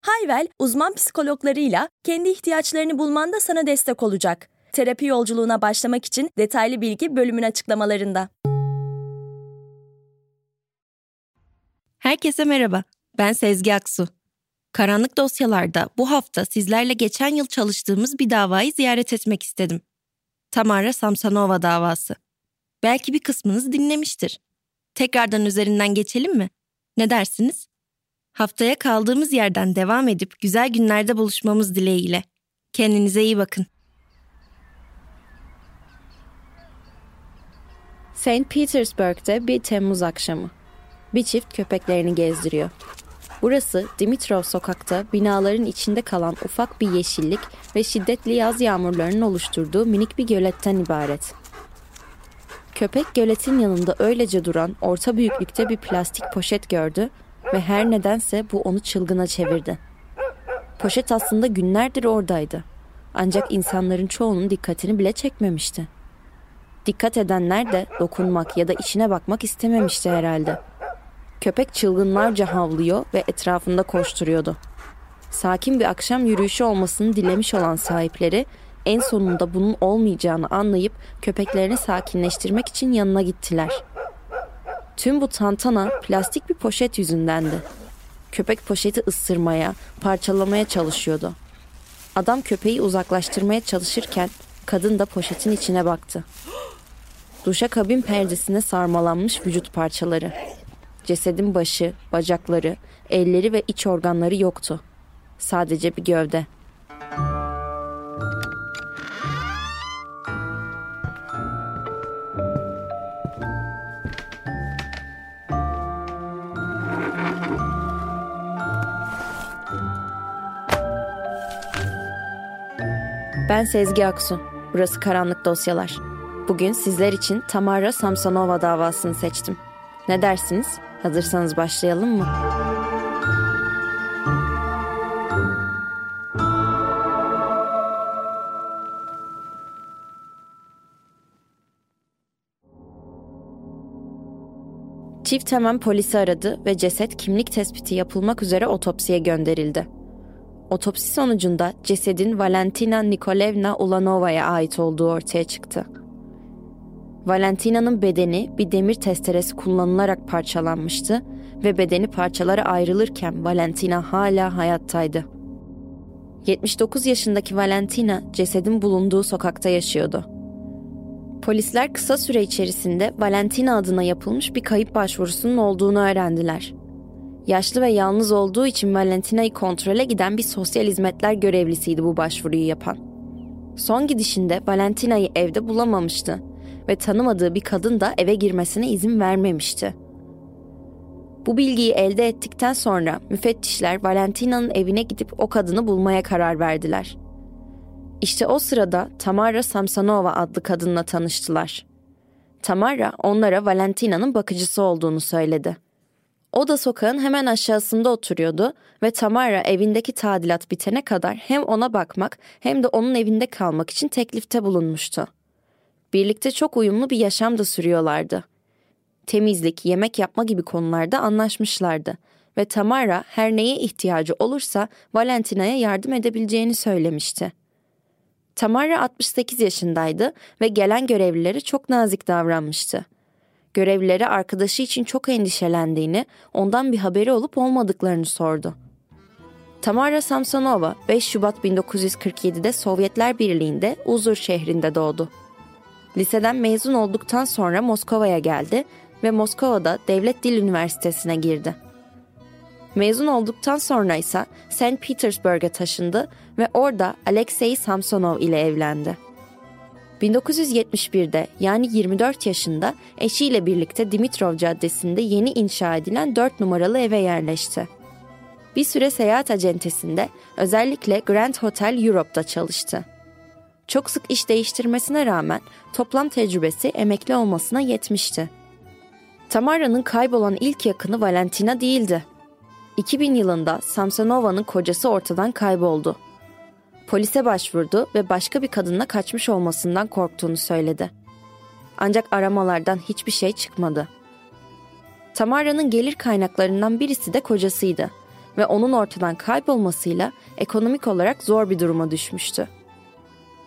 Hayvel, uzman psikologlarıyla kendi ihtiyaçlarını bulmanda sana destek olacak. Terapi yolculuğuna başlamak için detaylı bilgi bölümün açıklamalarında. Herkese merhaba. Ben Sezgi Aksu. Karanlık dosyalarda bu hafta sizlerle geçen yıl çalıştığımız bir davayı ziyaret etmek istedim. Tamara Samsonova davası. Belki bir kısmınız dinlemiştir. Tekrardan üzerinden geçelim mi? Ne dersiniz? Haftaya kaldığımız yerden devam edip güzel günlerde buluşmamız dileğiyle. Kendinize iyi bakın. St. Petersburg'da bir Temmuz akşamı. Bir çift köpeklerini gezdiriyor. Burası Dimitrov sokakta binaların içinde kalan ufak bir yeşillik ve şiddetli yaz yağmurlarının oluşturduğu minik bir göletten ibaret. Köpek göletin yanında öylece duran orta büyüklükte bir plastik poşet gördü ve her nedense bu onu çılgına çevirdi. Poşet aslında günlerdir oradaydı. Ancak insanların çoğunun dikkatini bile çekmemişti. Dikkat edenler de dokunmak ya da içine bakmak istememişti herhalde. Köpek çılgınlarca havlıyor ve etrafında koşturuyordu. Sakin bir akşam yürüyüşü olmasını dilemiş olan sahipleri en sonunda bunun olmayacağını anlayıp köpeklerini sakinleştirmek için yanına gittiler. Tüm bu tantana plastik bir poşet yüzündendi. Köpek poşeti ısırmaya, parçalamaya çalışıyordu. Adam köpeği uzaklaştırmaya çalışırken kadın da poşetin içine baktı. Duşa kabin perdesine sarmalanmış vücut parçaları. Cesedin başı, bacakları, elleri ve iç organları yoktu. Sadece bir gövde. Ben Sezgi Aksu. Burası Karanlık Dosyalar. Bugün sizler için Tamara Samsonova davasını seçtim. Ne dersiniz? Hazırsanız başlayalım mı? Çift hemen polisi aradı ve ceset kimlik tespiti yapılmak üzere otopsiye gönderildi. Otopsi sonucunda cesedin Valentina Nikolevna Ulanova'ya ait olduğu ortaya çıktı. Valentina'nın bedeni bir demir testeresi kullanılarak parçalanmıştı ve bedeni parçalara ayrılırken Valentina hala hayattaydı. 79 yaşındaki Valentina cesedin bulunduğu sokakta yaşıyordu. Polisler kısa süre içerisinde Valentina adına yapılmış bir kayıp başvurusunun olduğunu öğrendiler. Yaşlı ve yalnız olduğu için Valentina'yı kontrole giden bir sosyal hizmetler görevlisiydi bu başvuruyu yapan. Son gidişinde Valentina'yı evde bulamamıştı ve tanımadığı bir kadın da eve girmesine izin vermemişti. Bu bilgiyi elde ettikten sonra müfettişler Valentina'nın evine gidip o kadını bulmaya karar verdiler. İşte o sırada Tamara Samsonova adlı kadınla tanıştılar. Tamara onlara Valentina'nın bakıcısı olduğunu söyledi. O da sokağın hemen aşağısında oturuyordu ve Tamara evindeki tadilat bitene kadar hem ona bakmak hem de onun evinde kalmak için teklifte bulunmuştu. Birlikte çok uyumlu bir yaşam da sürüyorlardı. Temizlik, yemek yapma gibi konularda anlaşmışlardı ve Tamara her neye ihtiyacı olursa Valentina'ya yardım edebileceğini söylemişti. Tamara 68 yaşındaydı ve gelen görevlilere çok nazik davranmıştı. Görevlilere arkadaşı için çok endişelendiğini, ondan bir haberi olup olmadıklarını sordu. Tamara Samsonova 5 Şubat 1947'de Sovyetler Birliği'nde Uzur şehrinde doğdu. Liseden mezun olduktan sonra Moskova'ya geldi ve Moskova'da Devlet Dil Üniversitesi'ne girdi. Mezun olduktan sonra ise St. Petersburg'a taşındı ve orada Alexey Samsonov ile evlendi. 1971'de yani 24 yaşında eşiyle birlikte Dimitrov Caddesi'nde yeni inşa edilen 4 numaralı eve yerleşti. Bir süre seyahat acentesinde özellikle Grand Hotel Europe'da çalıştı. Çok sık iş değiştirmesine rağmen toplam tecrübesi emekli olmasına yetmişti. Tamara'nın kaybolan ilk yakını Valentina değildi. 2000 yılında Samsonova'nın kocası ortadan kayboldu. Polise başvurdu ve başka bir kadınla kaçmış olmasından korktuğunu söyledi. Ancak aramalardan hiçbir şey çıkmadı. Tamara'nın gelir kaynaklarından birisi de kocasıydı ve onun ortadan kaybolmasıyla ekonomik olarak zor bir duruma düşmüştü.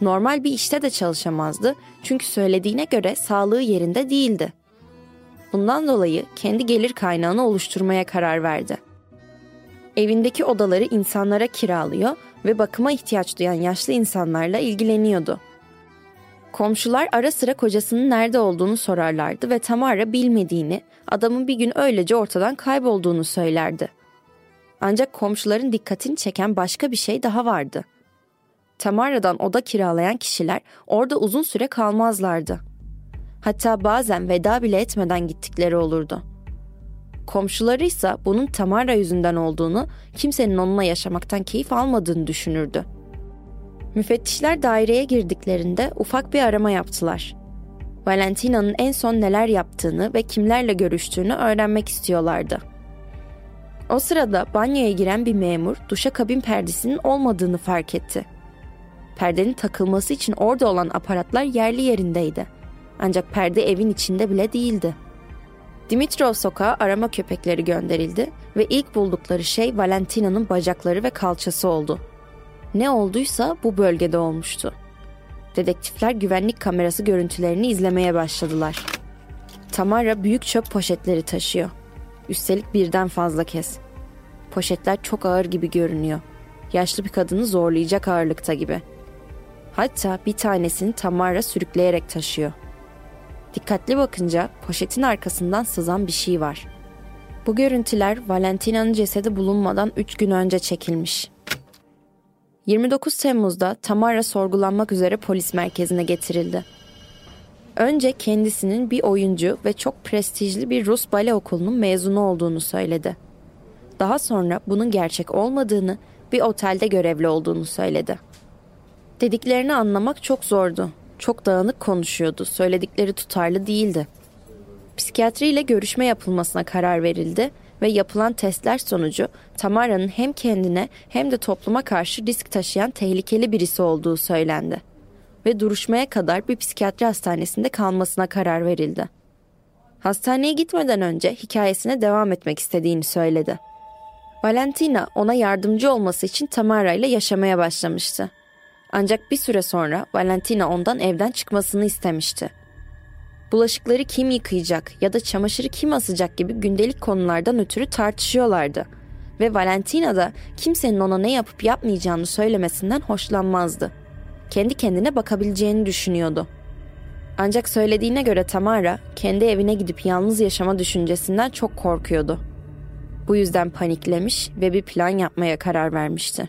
Normal bir işte de çalışamazdı çünkü söylediğine göre sağlığı yerinde değildi. Bundan dolayı kendi gelir kaynağını oluşturmaya karar verdi. Evindeki odaları insanlara kiralıyor ve bakıma ihtiyaç duyan yaşlı insanlarla ilgileniyordu. Komşular ara sıra kocasının nerede olduğunu sorarlardı ve Tamara bilmediğini, adamın bir gün öylece ortadan kaybolduğunu söylerdi. Ancak komşuların dikkatini çeken başka bir şey daha vardı. Tamara'dan oda kiralayan kişiler orada uzun süre kalmazlardı. Hatta bazen veda bile etmeden gittikleri olurdu. Komşuları ise bunun Tamara yüzünden olduğunu, kimsenin onunla yaşamaktan keyif almadığını düşünürdü. Müfettişler daireye girdiklerinde ufak bir arama yaptılar. Valentina'nın en son neler yaptığını ve kimlerle görüştüğünü öğrenmek istiyorlardı. O sırada banyoya giren bir memur duşa kabin perdesinin olmadığını fark etti. Perdenin takılması için orada olan aparatlar yerli yerindeydi. Ancak perde evin içinde bile değildi. Dimitrov sokağa arama köpekleri gönderildi ve ilk buldukları şey Valentina'nın bacakları ve kalçası oldu. Ne olduysa bu bölgede olmuştu. Dedektifler güvenlik kamerası görüntülerini izlemeye başladılar. Tamara büyük çöp poşetleri taşıyor. Üstelik birden fazla kez. Poşetler çok ağır gibi görünüyor. Yaşlı bir kadını zorlayacak ağırlıkta gibi. Hatta bir tanesini Tamara sürükleyerek taşıyor. Dikkatli bakınca poşetin arkasından sızan bir şey var. Bu görüntüler Valentina'nın cesedi bulunmadan 3 gün önce çekilmiş. 29 Temmuz'da Tamara sorgulanmak üzere polis merkezine getirildi. Önce kendisinin bir oyuncu ve çok prestijli bir Rus bale okulunun mezunu olduğunu söyledi. Daha sonra bunun gerçek olmadığını, bir otelde görevli olduğunu söyledi. Dediklerini anlamak çok zordu. Çok dağınık konuşuyordu, söyledikleri tutarlı değildi. Psikiyatri ile görüşme yapılmasına karar verildi ve yapılan testler sonucu Tamara'nın hem kendine hem de topluma karşı risk taşıyan tehlikeli birisi olduğu söylendi. Ve duruşmaya kadar bir psikiyatri hastanesinde kalmasına karar verildi. Hastaneye gitmeden önce hikayesine devam etmek istediğini söyledi. Valentina ona yardımcı olması için Tamara ile yaşamaya başlamıştı. Ancak bir süre sonra Valentina ondan evden çıkmasını istemişti. Bulaşıkları kim yıkayacak ya da çamaşırı kim asacak gibi gündelik konulardan ötürü tartışıyorlardı. Ve Valentina da kimsenin ona ne yapıp yapmayacağını söylemesinden hoşlanmazdı. Kendi kendine bakabileceğini düşünüyordu. Ancak söylediğine göre Tamara kendi evine gidip yalnız yaşama düşüncesinden çok korkuyordu. Bu yüzden paniklemiş ve bir plan yapmaya karar vermişti.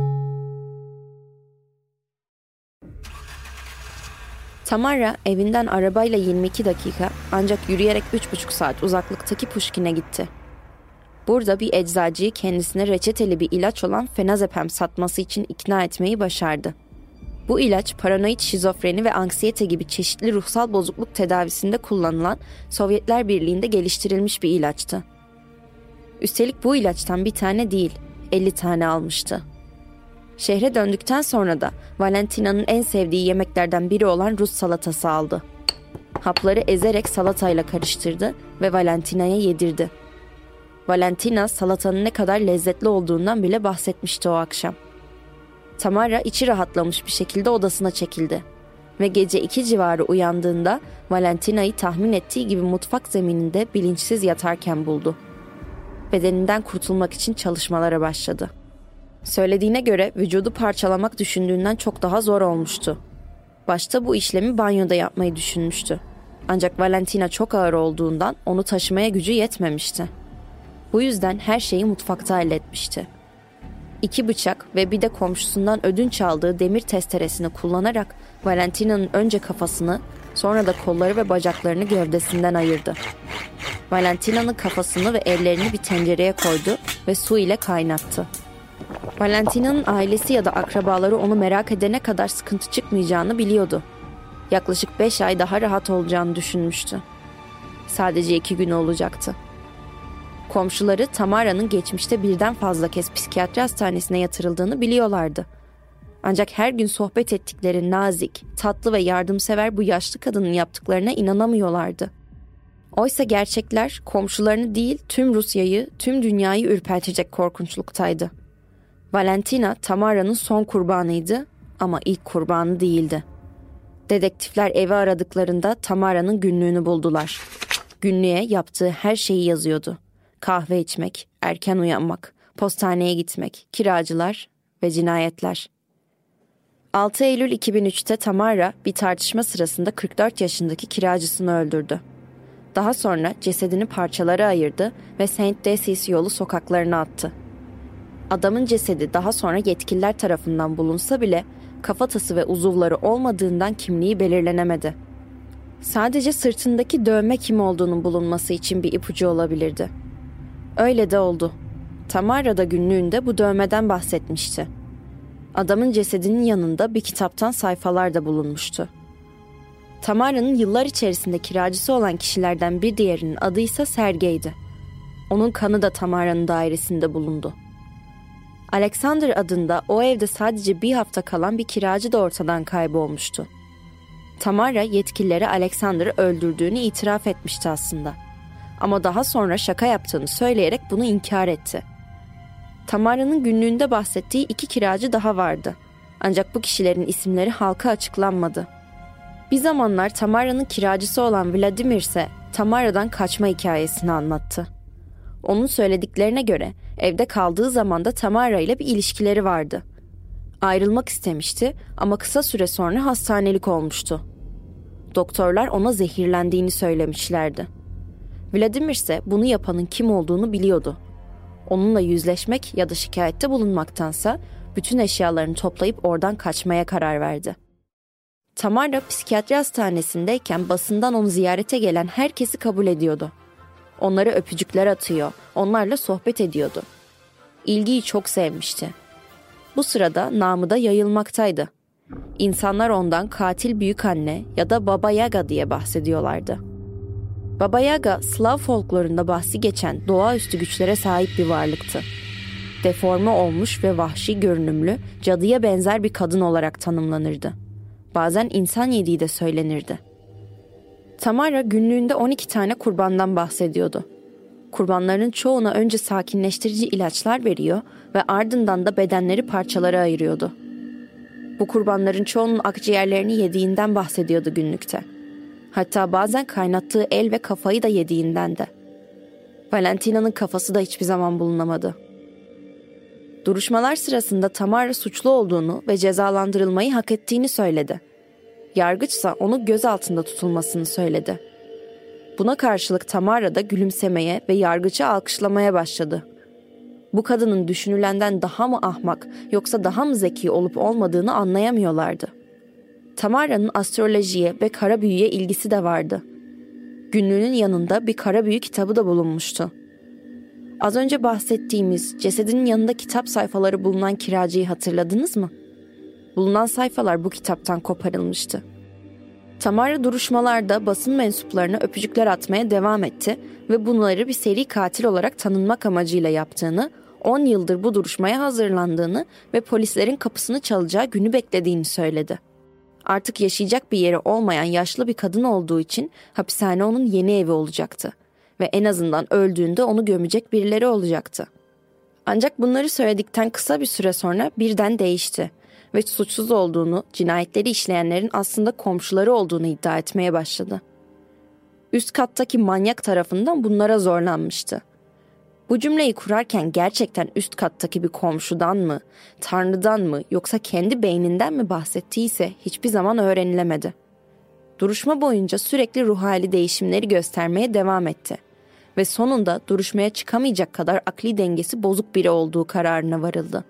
Tamara evinden arabayla 22 dakika ancak yürüyerek 3,5 saat uzaklıktaki Pushkin'e gitti. Burada bir eczacıyı kendisine reçeteli bir ilaç olan fenazepam satması için ikna etmeyi başardı. Bu ilaç paranoid şizofreni ve anksiyete gibi çeşitli ruhsal bozukluk tedavisinde kullanılan Sovyetler Birliği'nde geliştirilmiş bir ilaçtı. Üstelik bu ilaçtan bir tane değil, 50 tane almıştı. Şehre döndükten sonra da Valentina'nın en sevdiği yemeklerden biri olan Rus salatası aldı. Hapları ezerek salatayla karıştırdı ve Valentina'ya yedirdi. Valentina salatanın ne kadar lezzetli olduğundan bile bahsetmişti o akşam. Tamara içi rahatlamış bir şekilde odasına çekildi ve gece iki civarı uyandığında Valentina'yı tahmin ettiği gibi mutfak zemininde bilinçsiz yatarken buldu. Bedeninden kurtulmak için çalışmalara başladı. Söylediğine göre vücudu parçalamak düşündüğünden çok daha zor olmuştu. Başta bu işlemi banyoda yapmayı düşünmüştü. Ancak Valentina çok ağır olduğundan onu taşımaya gücü yetmemişti. Bu yüzden her şeyi mutfakta halletmişti. İki bıçak ve bir de komşusundan ödünç aldığı demir testeresini kullanarak Valentina'nın önce kafasını sonra da kolları ve bacaklarını gövdesinden ayırdı. Valentina'nın kafasını ve ellerini bir tencereye koydu ve su ile kaynattı. Valentina'nın ailesi ya da akrabaları onu merak edene kadar sıkıntı çıkmayacağını biliyordu. Yaklaşık beş ay daha rahat olacağını düşünmüştü. Sadece iki gün olacaktı. Komşuları Tamara'nın geçmişte birden fazla kez psikiyatri hastanesine yatırıldığını biliyorlardı. Ancak her gün sohbet ettikleri nazik, tatlı ve yardımsever bu yaşlı kadının yaptıklarına inanamıyorlardı. Oysa gerçekler komşularını değil tüm Rusya'yı, tüm dünyayı ürpertecek korkunçluktaydı. Valentina Tamara'nın son kurbanıydı ama ilk kurbanı değildi. Dedektifler evi aradıklarında Tamara'nın günlüğünü buldular. Günlüğe yaptığı her şeyi yazıyordu. Kahve içmek, erken uyanmak, postaneye gitmek, kiracılar ve cinayetler. 6 Eylül 2003'te Tamara bir tartışma sırasında 44 yaşındaki kiracısını öldürdü. Daha sonra cesedini parçalara ayırdı ve Saint Decis yolu sokaklarına attı. Adamın cesedi daha sonra yetkililer tarafından bulunsa bile kafatası ve uzuvları olmadığından kimliği belirlenemedi. Sadece sırtındaki dövme kim olduğunun bulunması için bir ipucu olabilirdi. Öyle de oldu. Tamara da günlüğünde bu dövmeden bahsetmişti. Adamın cesedinin yanında bir kitaptan sayfalar da bulunmuştu. Tamara'nın yıllar içerisinde kiracısı olan kişilerden bir diğerinin adı ise Sergey'di. Onun kanı da Tamara'nın dairesinde bulundu. Alexander adında o evde sadece bir hafta kalan bir kiracı da ortadan kaybolmuştu. Tamara yetkililere Alexander'ı öldürdüğünü itiraf etmişti aslında. Ama daha sonra şaka yaptığını söyleyerek bunu inkar etti. Tamara'nın günlüğünde bahsettiği iki kiracı daha vardı. Ancak bu kişilerin isimleri halka açıklanmadı. Bir zamanlar Tamara'nın kiracısı olan Vladimir ise Tamara'dan kaçma hikayesini anlattı. Onun söylediklerine göre evde kaldığı zamanda Tamara ile bir ilişkileri vardı. Ayrılmak istemişti ama kısa süre sonra hastanelik olmuştu. Doktorlar ona zehirlendiğini söylemişlerdi. Vladimir ise bunu yapanın kim olduğunu biliyordu. Onunla yüzleşmek ya da şikayette bulunmaktansa bütün eşyalarını toplayıp oradan kaçmaya karar verdi. Tamara psikiyatri hastanesindeyken basından onu ziyarete gelen herkesi kabul ediyordu. Onlara öpücükler atıyor, onlarla sohbet ediyordu. İlgiyi çok sevmişti. Bu sırada namı da yayılmaktaydı. İnsanlar ondan katil büyük anne ya da Baba Yaga diye bahsediyorlardı. Baba Yaga, Slav folklorunda bahsi geçen doğaüstü güçlere sahip bir varlıktı. Deforme olmuş ve vahşi görünümlü, cadıya benzer bir kadın olarak tanımlanırdı. Bazen insan yediği de söylenirdi.'' Tamara günlüğünde 12 tane kurbandan bahsediyordu. Kurbanların çoğuna önce sakinleştirici ilaçlar veriyor ve ardından da bedenleri parçalara ayırıyordu. Bu kurbanların çoğunun akciğerlerini yediğinden bahsediyordu günlükte. Hatta bazen kaynattığı el ve kafayı da yediğinden de. Valentina'nın kafası da hiçbir zaman bulunamadı. Duruşmalar sırasında Tamara suçlu olduğunu ve cezalandırılmayı hak ettiğini söyledi yargıçsa onu gözaltında tutulmasını söyledi. Buna karşılık Tamara da gülümsemeye ve yargıcı alkışlamaya başladı. Bu kadının düşünülenden daha mı ahmak yoksa daha mı zeki olup olmadığını anlayamıyorlardı. Tamara'nın astrolojiye ve kara büyüye ilgisi de vardı. Günlüğünün yanında bir kara büyü kitabı da bulunmuştu. Az önce bahsettiğimiz cesedinin yanında kitap sayfaları bulunan kiracıyı hatırladınız mı?'' Bulunan sayfalar bu kitaptan koparılmıştı. Tamara duruşmalarda basın mensuplarına öpücükler atmaya devam etti ve bunları bir seri katil olarak tanınmak amacıyla yaptığını, 10 yıldır bu duruşmaya hazırlandığını ve polislerin kapısını çalacağı günü beklediğini söyledi. Artık yaşayacak bir yeri olmayan yaşlı bir kadın olduğu için hapishane onun yeni evi olacaktı. Ve en azından öldüğünde onu gömecek birileri olacaktı. Ancak bunları söyledikten kısa bir süre sonra birden değişti ve suçsuz olduğunu, cinayetleri işleyenlerin aslında komşuları olduğunu iddia etmeye başladı. Üst kattaki manyak tarafından bunlara zorlanmıştı. Bu cümleyi kurarken gerçekten üst kattaki bir komşudan mı, tanrıdan mı yoksa kendi beyninden mi bahsettiyse hiçbir zaman öğrenilemedi. Duruşma boyunca sürekli ruh hali değişimleri göstermeye devam etti ve sonunda duruşmaya çıkamayacak kadar akli dengesi bozuk biri olduğu kararına varıldı.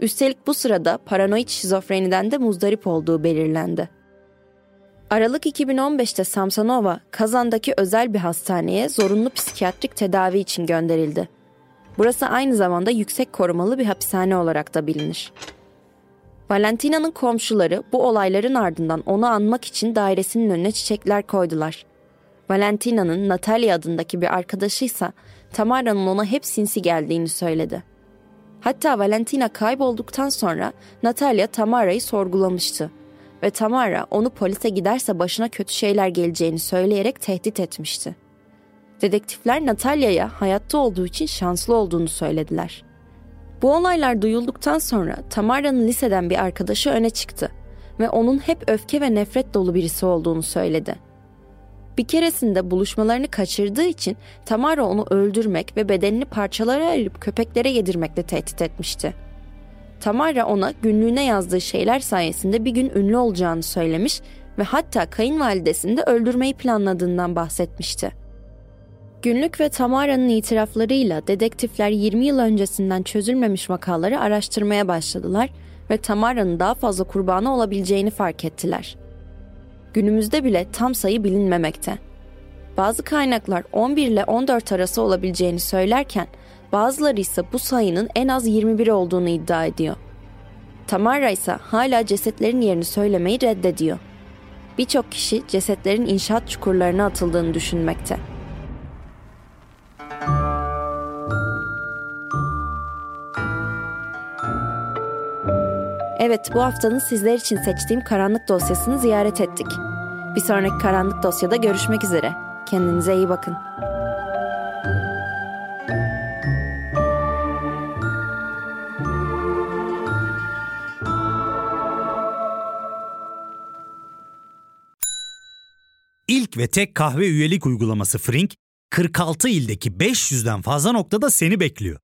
Üstelik bu sırada paranoid şizofreniden de muzdarip olduğu belirlendi. Aralık 2015'te Samsonova, Kazan'daki özel bir hastaneye zorunlu psikiyatrik tedavi için gönderildi. Burası aynı zamanda yüksek korumalı bir hapishane olarak da bilinir. Valentina'nın komşuları bu olayların ardından onu anmak için dairesinin önüne çiçekler koydular. Valentina'nın Natalia adındaki bir arkadaşıysa Tamara'nın ona hep sinsi geldiğini söyledi. Hatta Valentina kaybolduktan sonra Natalia Tamara'yı sorgulamıştı ve Tamara onu polise giderse başına kötü şeyler geleceğini söyleyerek tehdit etmişti. Dedektifler Natalia'ya hayatta olduğu için şanslı olduğunu söylediler. Bu olaylar duyulduktan sonra Tamara'nın liseden bir arkadaşı öne çıktı ve onun hep öfke ve nefret dolu birisi olduğunu söyledi. Bir keresinde buluşmalarını kaçırdığı için Tamara onu öldürmek ve bedenini parçalara ayırıp köpeklere yedirmekle tehdit etmişti. Tamara ona günlüğüne yazdığı şeyler sayesinde bir gün ünlü olacağını söylemiş ve hatta kayınvalidesini de öldürmeyi planladığından bahsetmişti. Günlük ve Tamara'nın itiraflarıyla dedektifler 20 yıl öncesinden çözülmemiş vakaları araştırmaya başladılar ve Tamara'nın daha fazla kurbanı olabileceğini fark ettiler. Günümüzde bile tam sayı bilinmemekte. Bazı kaynaklar 11 ile 14 arası olabileceğini söylerken bazıları ise bu sayının en az 21 olduğunu iddia ediyor. Tamara ise hala cesetlerin yerini söylemeyi reddediyor. Birçok kişi cesetlerin inşaat çukurlarına atıldığını düşünmekte. Evet, bu haftanın sizler için seçtiğim karanlık dosyasını ziyaret ettik. Bir sonraki karanlık dosyada görüşmek üzere. Kendinize iyi bakın. İlk ve tek kahve üyelik uygulaması Frink, 46 ildeki 500'den fazla noktada seni bekliyor.